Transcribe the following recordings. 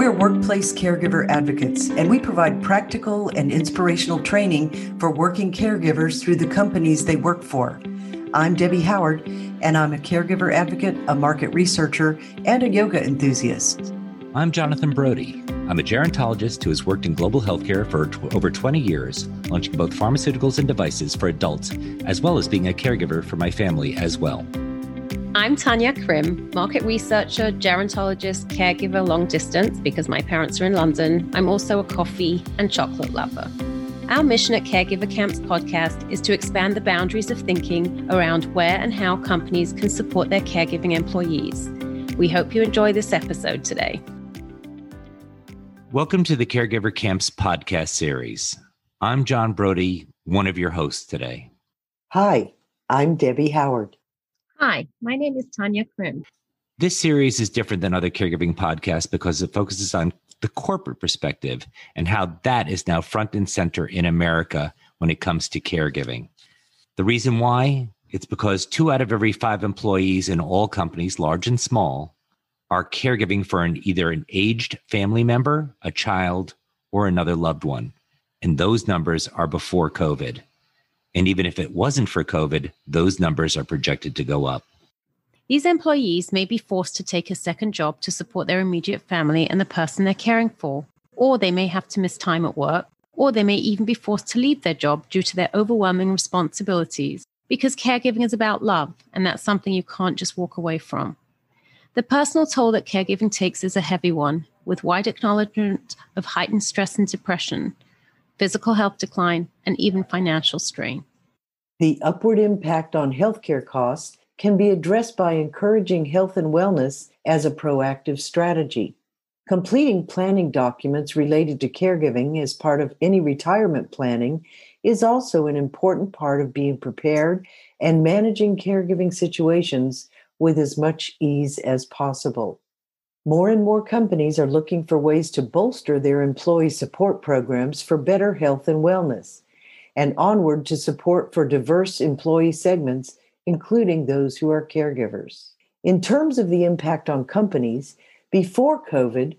We're workplace caregiver advocates, and we provide practical and inspirational training for working caregivers through the companies they work for. I'm Debbie Howard, and I'm a caregiver advocate, a market researcher, and a yoga enthusiast. I'm Jonathan Brody. I'm a gerontologist who has worked in global healthcare for t- over 20 years, launching both pharmaceuticals and devices for adults, as well as being a caregiver for my family as well. I'm Tanya Krim, market researcher, gerontologist, caregiver long distance because my parents are in London. I'm also a coffee and chocolate lover. Our mission at Caregiver Camps podcast is to expand the boundaries of thinking around where and how companies can support their caregiving employees. We hope you enjoy this episode today. Welcome to the Caregiver Camps podcast series. I'm John Brody, one of your hosts today. Hi, I'm Debbie Howard. Hi, my name is Tanya Krim. This series is different than other caregiving podcasts because it focuses on the corporate perspective and how that is now front and center in America when it comes to caregiving. The reason why? It's because two out of every five employees in all companies, large and small, are caregiving for an either an aged family member, a child, or another loved one. And those numbers are before COVID. And even if it wasn't for COVID, those numbers are projected to go up. These employees may be forced to take a second job to support their immediate family and the person they're caring for, or they may have to miss time at work, or they may even be forced to leave their job due to their overwhelming responsibilities. Because caregiving is about love, and that's something you can't just walk away from. The personal toll that caregiving takes is a heavy one, with wide acknowledgement of heightened stress and depression, physical health decline, and even financial strain. The upward impact on healthcare costs can be addressed by encouraging health and wellness as a proactive strategy. Completing planning documents related to caregiving as part of any retirement planning is also an important part of being prepared and managing caregiving situations with as much ease as possible. More and more companies are looking for ways to bolster their employee support programs for better health and wellness, and onward to support for diverse employee segments, including those who are caregivers. In terms of the impact on companies, before COVID,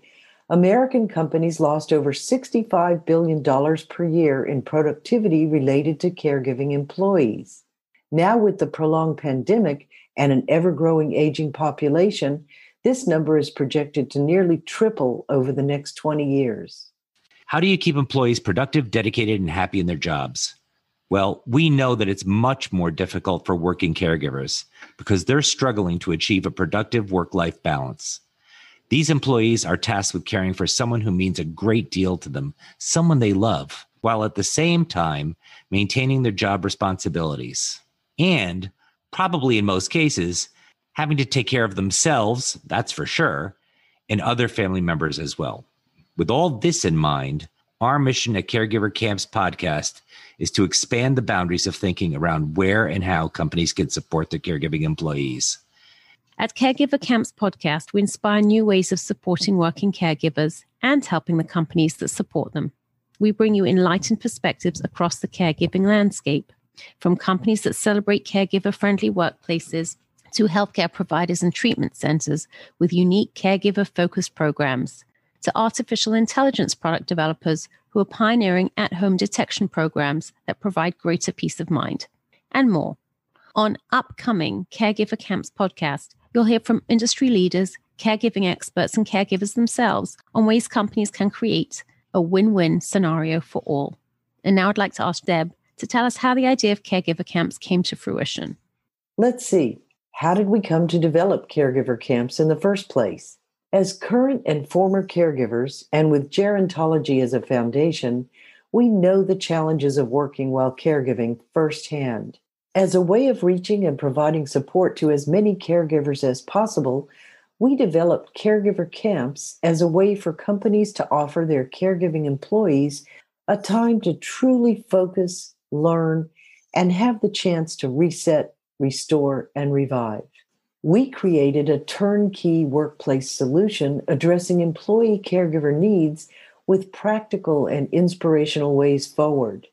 American companies lost over $65 billion per year in productivity related to caregiving employees. Now, with the prolonged pandemic and an ever growing aging population, this number is projected to nearly triple over the next 20 years. How do you keep employees productive, dedicated, and happy in their jobs? Well, we know that it's much more difficult for working caregivers because they're struggling to achieve a productive work life balance. These employees are tasked with caring for someone who means a great deal to them, someone they love, while at the same time maintaining their job responsibilities. And probably in most cases, having to take care of themselves, that's for sure, and other family members as well. With all this in mind, our mission at Caregiver Camps podcast is to expand the boundaries of thinking around where and how companies can support their caregiving employees. At Caregiver Camps podcast, we inspire new ways of supporting working caregivers and helping the companies that support them. We bring you enlightened perspectives across the caregiving landscape, from companies that celebrate caregiver friendly workplaces to healthcare providers and treatment centers with unique caregiver focused programs, to artificial intelligence product developers who are pioneering at home detection programs that provide greater peace of mind, and more. On upcoming Caregiver Camps podcast, you'll hear from industry leaders, caregiving experts, and caregivers themselves on ways companies can create a win win scenario for all. And now I'd like to ask Deb to tell us how the idea of caregiver camps came to fruition. Let's see. How did we come to develop caregiver camps in the first place? As current and former caregivers, and with gerontology as a foundation, we know the challenges of working while caregiving firsthand. As a way of reaching and providing support to as many caregivers as possible, we developed caregiver camps as a way for companies to offer their caregiving employees a time to truly focus, learn, and have the chance to reset restore, and revive. We created a turnkey workplace solution addressing employee caregiver needs with practical and inspirational ways forward.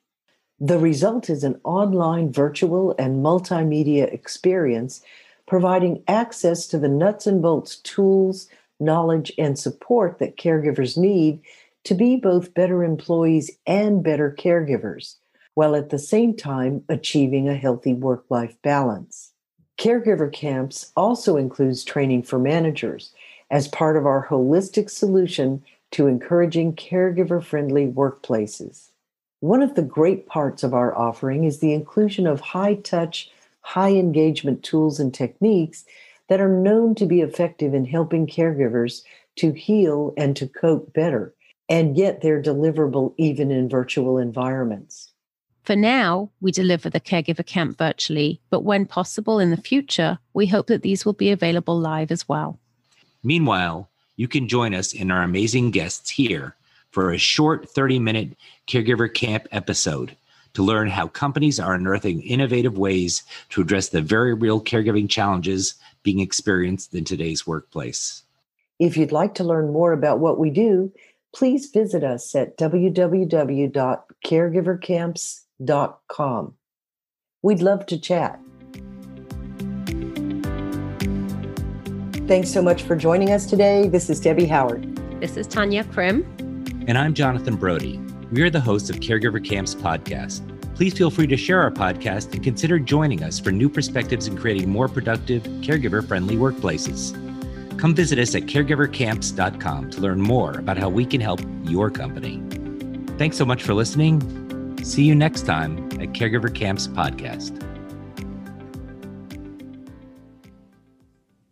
The result is an online, virtual, and multimedia experience providing access to the nuts and bolts tools, knowledge, and support that caregivers need to be both better employees and better caregivers, while at the same time achieving a healthy work life balance. Caregiver camps also includes training for managers as part of our holistic solution to encouraging caregiver friendly workplaces. One of the great parts of our offering is the inclusion of high touch, high engagement tools and techniques that are known to be effective in helping caregivers to heal and to cope better, and yet they're deliverable even in virtual environments. For now, we deliver the Caregiver Camp virtually, but when possible in the future, we hope that these will be available live as well. Meanwhile, you can join us and our amazing guests here for a short 30 minute Caregiver Camp episode to learn how companies are unearthing innovative ways to address the very real caregiving challenges being experienced in today's workplace. If you'd like to learn more about what we do, please visit us at www.caregivercamps.com. We'd love to chat. Thanks so much for joining us today. This is Debbie Howard. This is Tanya Krim. And I'm Jonathan Brody. We are the hosts of Caregiver Camps podcast. Please feel free to share our podcast and consider joining us for new perspectives in creating more productive, caregiver friendly workplaces. Come visit us at caregivercamps.com to learn more about how we can help your company. Thanks so much for listening. See you next time at Caregiver Camps Podcast.